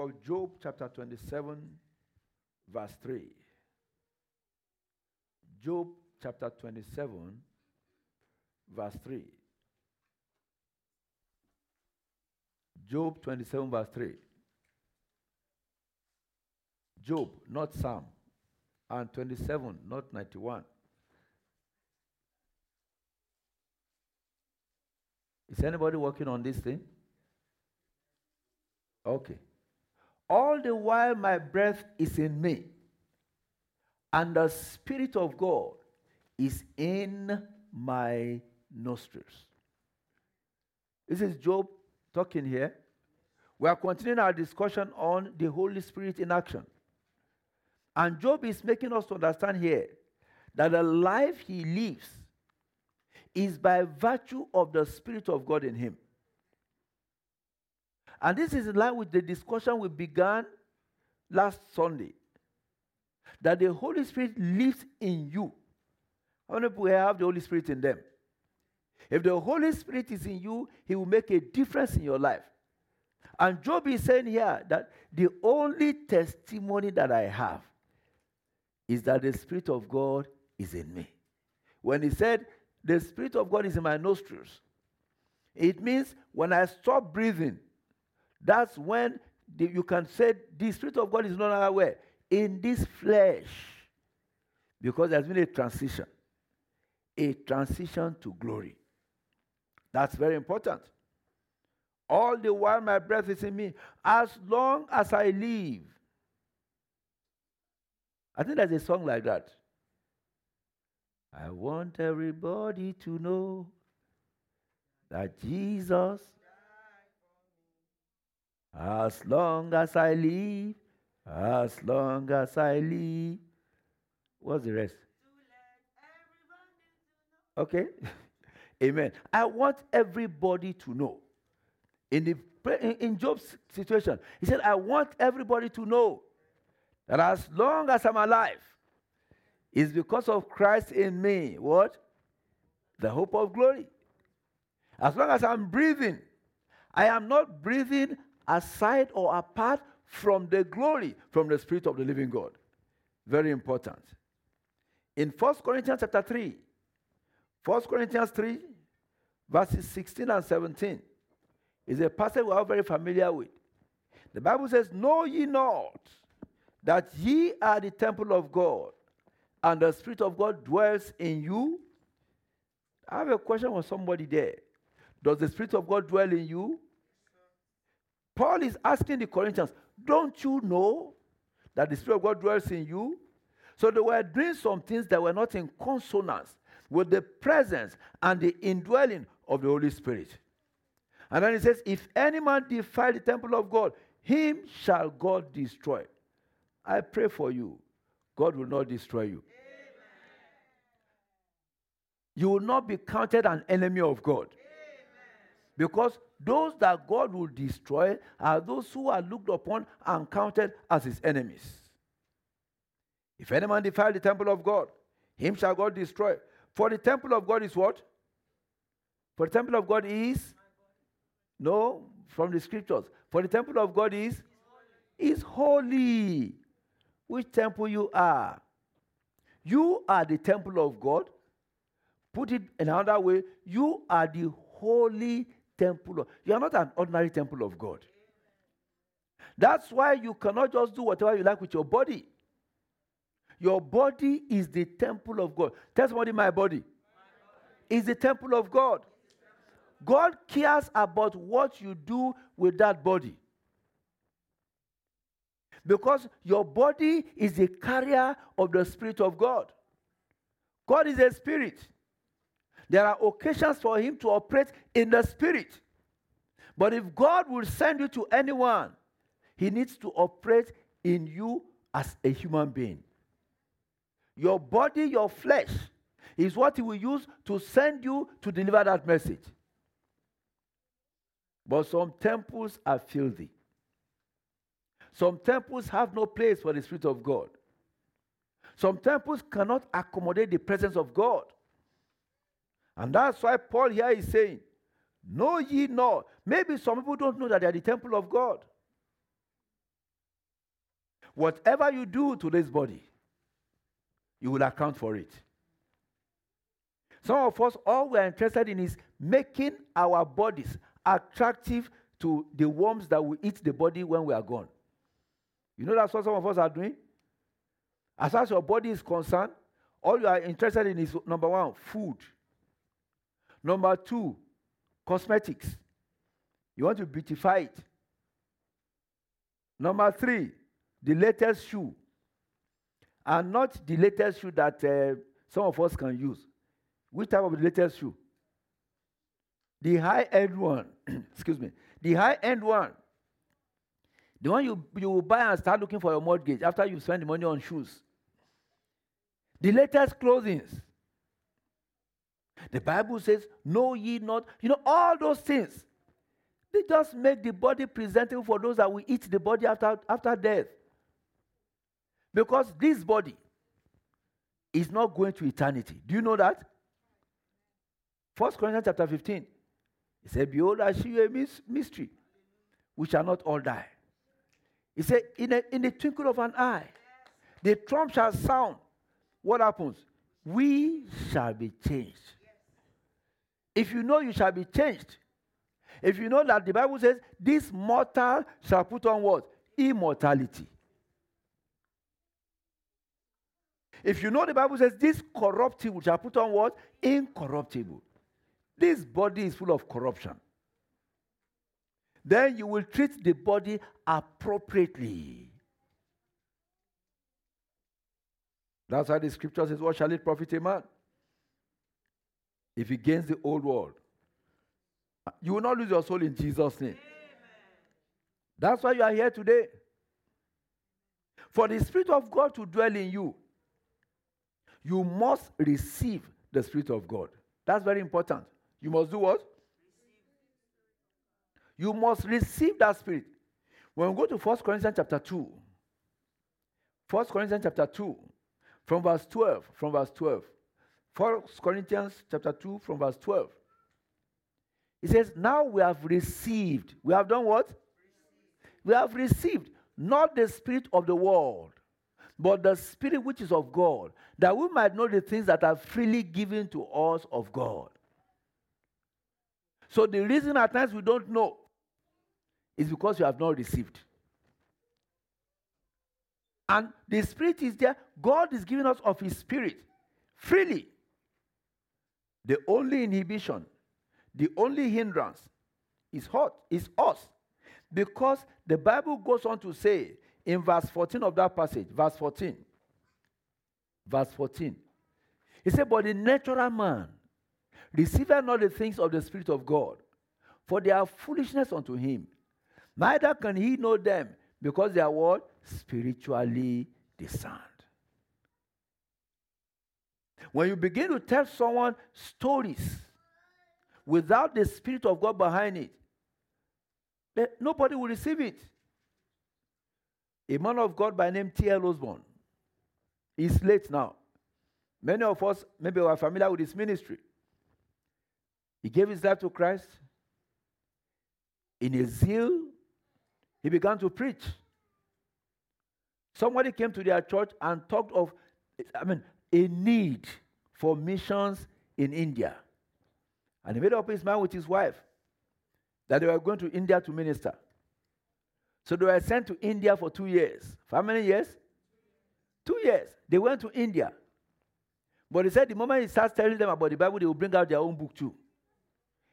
of Job, chapter 27, verse 3. Job, chapter 27, verse 3. Job 27, verse 3. Job, not Psalm. And 27, not 91. Is anybody working on this thing? Okay. All the while my breath is in me, and the Spirit of God is in my nostrils. This is Job talking here. We are continuing our discussion on the Holy Spirit in action. And Job is making us to understand here that the life he lives is by virtue of the Spirit of God in him. And this is in line with the discussion we began last Sunday that the Holy Spirit lives in you. How many people have the Holy Spirit in them? If the Holy Spirit is in you, He will make a difference in your life. And Job is saying here that the only testimony that I have is that the Spirit of God is in me. When he said, The Spirit of God is in my nostrils, it means when I stop breathing, that's when the, you can say the Spirit of God is no longer where? In this flesh. Because there's been a transition. A transition to glory. That's very important. All the while my breath is in me, as long as I live. I think there's a song like that. I want everybody to know that Jesus as long as I live, as long as I live. What's the rest? Okay. Amen. I want everybody to know. In, the, in Job's situation, he said, I want everybody to know that as long as I'm alive, it's because of Christ in me. What? The hope of glory. As long as I'm breathing, I am not breathing aside or apart from the glory from the Spirit of the living God. Very important. In 1 Corinthians chapter 3, 1 Corinthians 3, verses 16 and 17, is a passage we are very familiar with. The Bible says, Know ye not that ye are the temple of God, and the Spirit of God dwells in you? I have a question for somebody there. Does the Spirit of God dwell in you? Paul is asking the Corinthians, Don't you know that the Spirit of God dwells in you? So they were doing some things that were not in consonance with the presence and the indwelling of the Holy Spirit. And then he says, If any man defile the temple of God, him shall God destroy. I pray for you. God will not destroy you. Amen. You will not be counted an enemy of God. Because those that God will destroy are those who are looked upon and counted as his enemies. If any man defile the temple of God, him shall God destroy. For the temple of God is what? For the temple of God is? No, from the scriptures. For the temple of God is? Is holy. Which temple you are? You are the temple of God. Put it another way, you are the holy temple. You are not an ordinary temple of God. That's why you cannot just do whatever you like with your body. Your body is the temple of God. Tell somebody, my body is the temple of God. God cares about what you do with that body. Because your body is the carrier of the Spirit of God. God is a spirit. There are occasions for him to operate in the spirit. But if God will send you to anyone, he needs to operate in you as a human being. Your body, your flesh, is what he will use to send you to deliver that message. But some temples are filthy. Some temples have no place for the Spirit of God. Some temples cannot accommodate the presence of God. And that's why Paul here is saying, Know ye not. Maybe some people don't know that they are the temple of God. Whatever you do to this body, you will account for it. Some of us, all we are interested in is making our bodies attractive to the worms that will eat the body when we are gone. You know that's what some of us are doing? As far as your body is concerned, all you are interested in is number one, food. Number two, cosmetics. You want to beautify it. Number three, the latest shoe. And not the latest shoe that uh, some of us can use. Which type of the latest shoe? The high end one. Excuse me. The high end one. The one you, you buy and start looking for your mortgage after you spend the money on shoes. The latest clothing. The Bible says, Know ye not. You know, all those things. They just make the body presentable for those that will eat the body after, after death. Because this body is not going to eternity. Do you know that? First Corinthians chapter 15. He said, Behold, I show you a mystery. We shall not all die. He said, in, a, in the twinkle of an eye, the trump shall sound. What happens? We shall be changed. If you know you shall be changed, if you know that the Bible says, this mortal shall put on what? Immortality. If you know the Bible says, this corruptible shall put on what? Incorruptible. This body is full of corruption. Then you will treat the body appropriately. That's why the scripture says, What shall it profit a man if he gains the old world? You will not lose your soul in Jesus' name. Amen. That's why you are here today. For the Spirit of God to dwell in you, you must receive the Spirit of God. That's very important. You must do what? You must receive that spirit. When we go to 1 Corinthians chapter 2, 1 Corinthians chapter 2, from verse 12, from verse 12. 1 Corinthians chapter 2, from verse 12. He says, Now we have received. We have done what? We have received not the spirit of the world, but the spirit which is of God, that we might know the things that are freely given to us of God. So the reason at times we don't know is because you have not received. And the Spirit is there. God is giving us of His Spirit freely. The only inhibition, the only hindrance is hot, is us. Because the Bible goes on to say in verse 14 of that passage, verse 14, verse 14, he said, But the natural man receiveth not the things of the Spirit of God, for they are foolishness unto him. Neither can he know them, because they are what? Spiritually discerned. When you begin to tell someone stories without the Spirit of God behind it, nobody will receive it. A man of God by name T.L. Osborn is late now. Many of us maybe are familiar with his ministry. He gave his life to Christ. In his zeal, he began to preach. Somebody came to their church and talked of, I mean, a need for missions in India. And he made up his mind with his wife that they were going to India to minister. So they were sent to India for two years. For how many years? Two years. They went to India. But he said the moment he starts telling them about the Bible, they will bring out their own book too.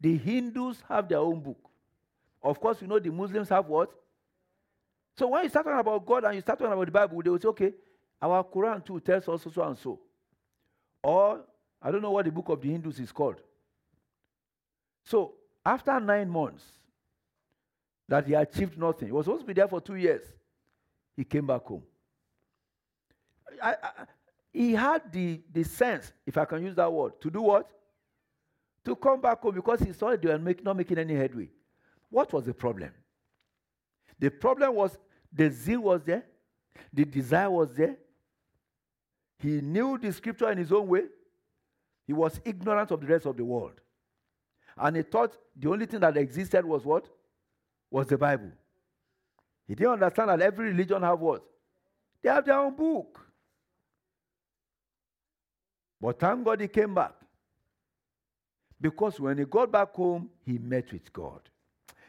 The Hindus have their own book. Of course, you know the Muslims have what? So when you start talking about God and you start talking about the Bible, they will say, okay, our Quran too tells us so and so. Or, I don't know what the book of the Hindus is called. So, after nine months that he achieved nothing, he was supposed to be there for two years, he came back home. I, I, he had the, the sense, if I can use that word, to do what? to come back home because he saw they were make, not making any headway. What was the problem? The problem was the zeal was there, the desire was there. He knew the scripture in his own way. He was ignorant of the rest of the world. And he thought the only thing that existed was what? Was the Bible. He didn't understand that every religion have what? They have their own book. But thank God he came back. Because when he got back home, he met with God.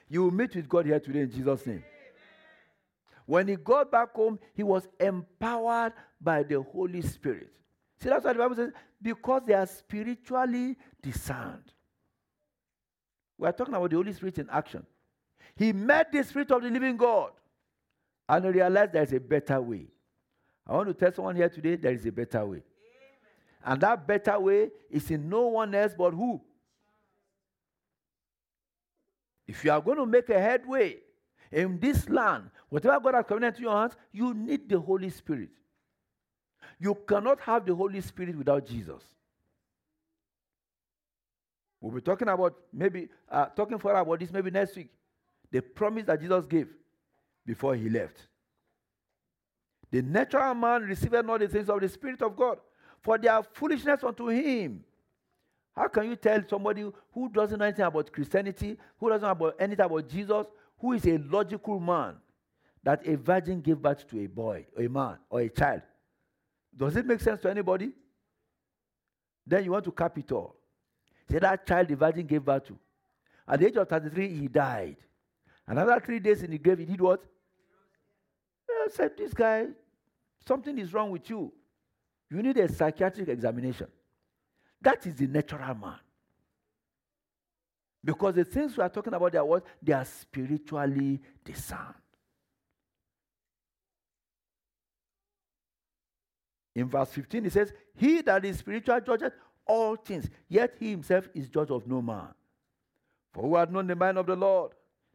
You will meet with God here today in Jesus' name. When he got back home, he was empowered by the Holy Spirit. See, that's what the Bible says because they are spiritually discerned. We are talking about the Holy Spirit in action. He met the Spirit of the living God and realized there is a better way. I want to tell someone here today there is a better way. Amen. And that better way is in no one else but who? If you are going to make a headway in this land, whatever God has committed to your hands, you need the Holy Spirit. You cannot have the Holy Spirit without Jesus. We'll be talking about maybe uh, talking further about this maybe next week. The promise that Jesus gave before he left. The natural man received not the things of the Spirit of God, for they are foolishness unto him. How can you tell somebody who doesn't know anything about Christianity, who doesn't know about anything about Jesus, who is a logical man, that a virgin gave birth to a boy, or a man, or a child? Does it make sense to anybody? Then you want to cap it all. Say that child the virgin gave birth to. At the age of 33, he died. Another three days in the grave, he did what? I said, This guy, something is wrong with you. You need a psychiatric examination. That is the natural man. Because the things we are talking about, they are what? They are spiritually discerned. In verse 15, it says, He that is spiritual judges all things, yet he himself is judge of no man. For who hath known the mind of the Lord,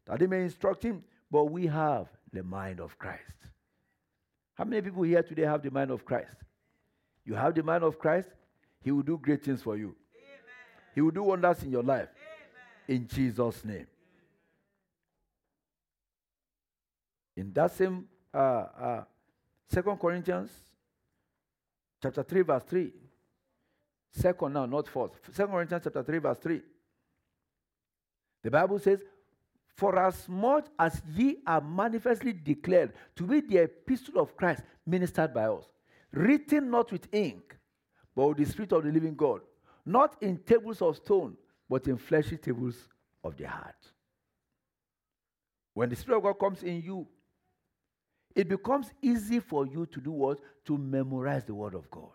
that he may instruct him? But we have the mind of Christ. How many people here today have the mind of Christ? You have the mind of Christ, He will do great things for you. Amen. He will do wonders in your life. Amen. In Jesus' name. In that same uh, uh, Second Corinthians chapter 3, verse 3. Second now, not fourth. Second Corinthians chapter 3, verse 3. The Bible says, For as much as ye are manifestly declared to be the epistle of Christ ministered by us, written not with ink, but with the Spirit of the living God, not in tables of stone, but in fleshy tables of the heart. When the Spirit of God comes in you, it becomes easy for you to do what? To memorize the Word of God.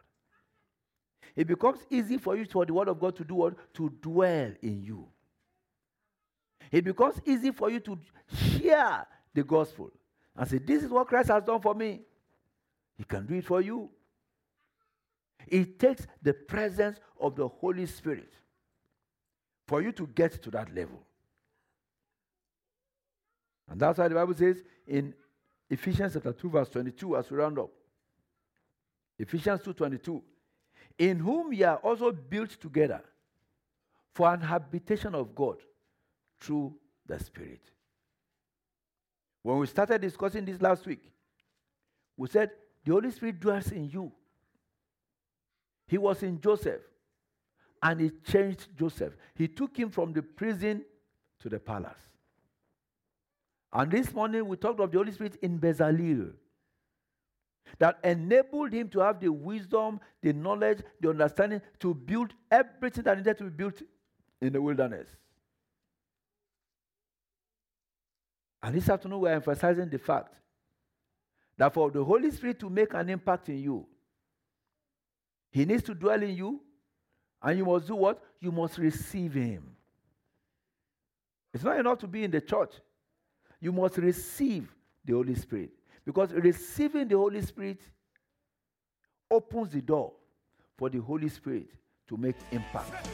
It becomes easy for you for the Word of God to do what? To dwell in you. It becomes easy for you to share the gospel and say, This is what Christ has done for me. He can do it for you. It takes the presence of the Holy Spirit for you to get to that level. And that's why the Bible says in Ephesians chapter 2, verse 22, as we round up. Ephesians 2:22. In whom ye are also built together for an habitation of God through the Spirit. When we started discussing this last week, we said the Holy Spirit dwells in you. He was in Joseph and he changed Joseph. He took him from the prison to the palace. And this morning we talked of the Holy Spirit in Bezalel that enabled him to have the wisdom, the knowledge, the understanding to build everything that needed to be built in the wilderness. And this afternoon, we're emphasizing the fact that for the Holy Spirit to make an impact in you, He needs to dwell in you, and you must do what? You must receive Him. It's not enough to be in the church, you must receive the Holy Spirit. Because receiving the Holy Spirit opens the door for the Holy Spirit to make impact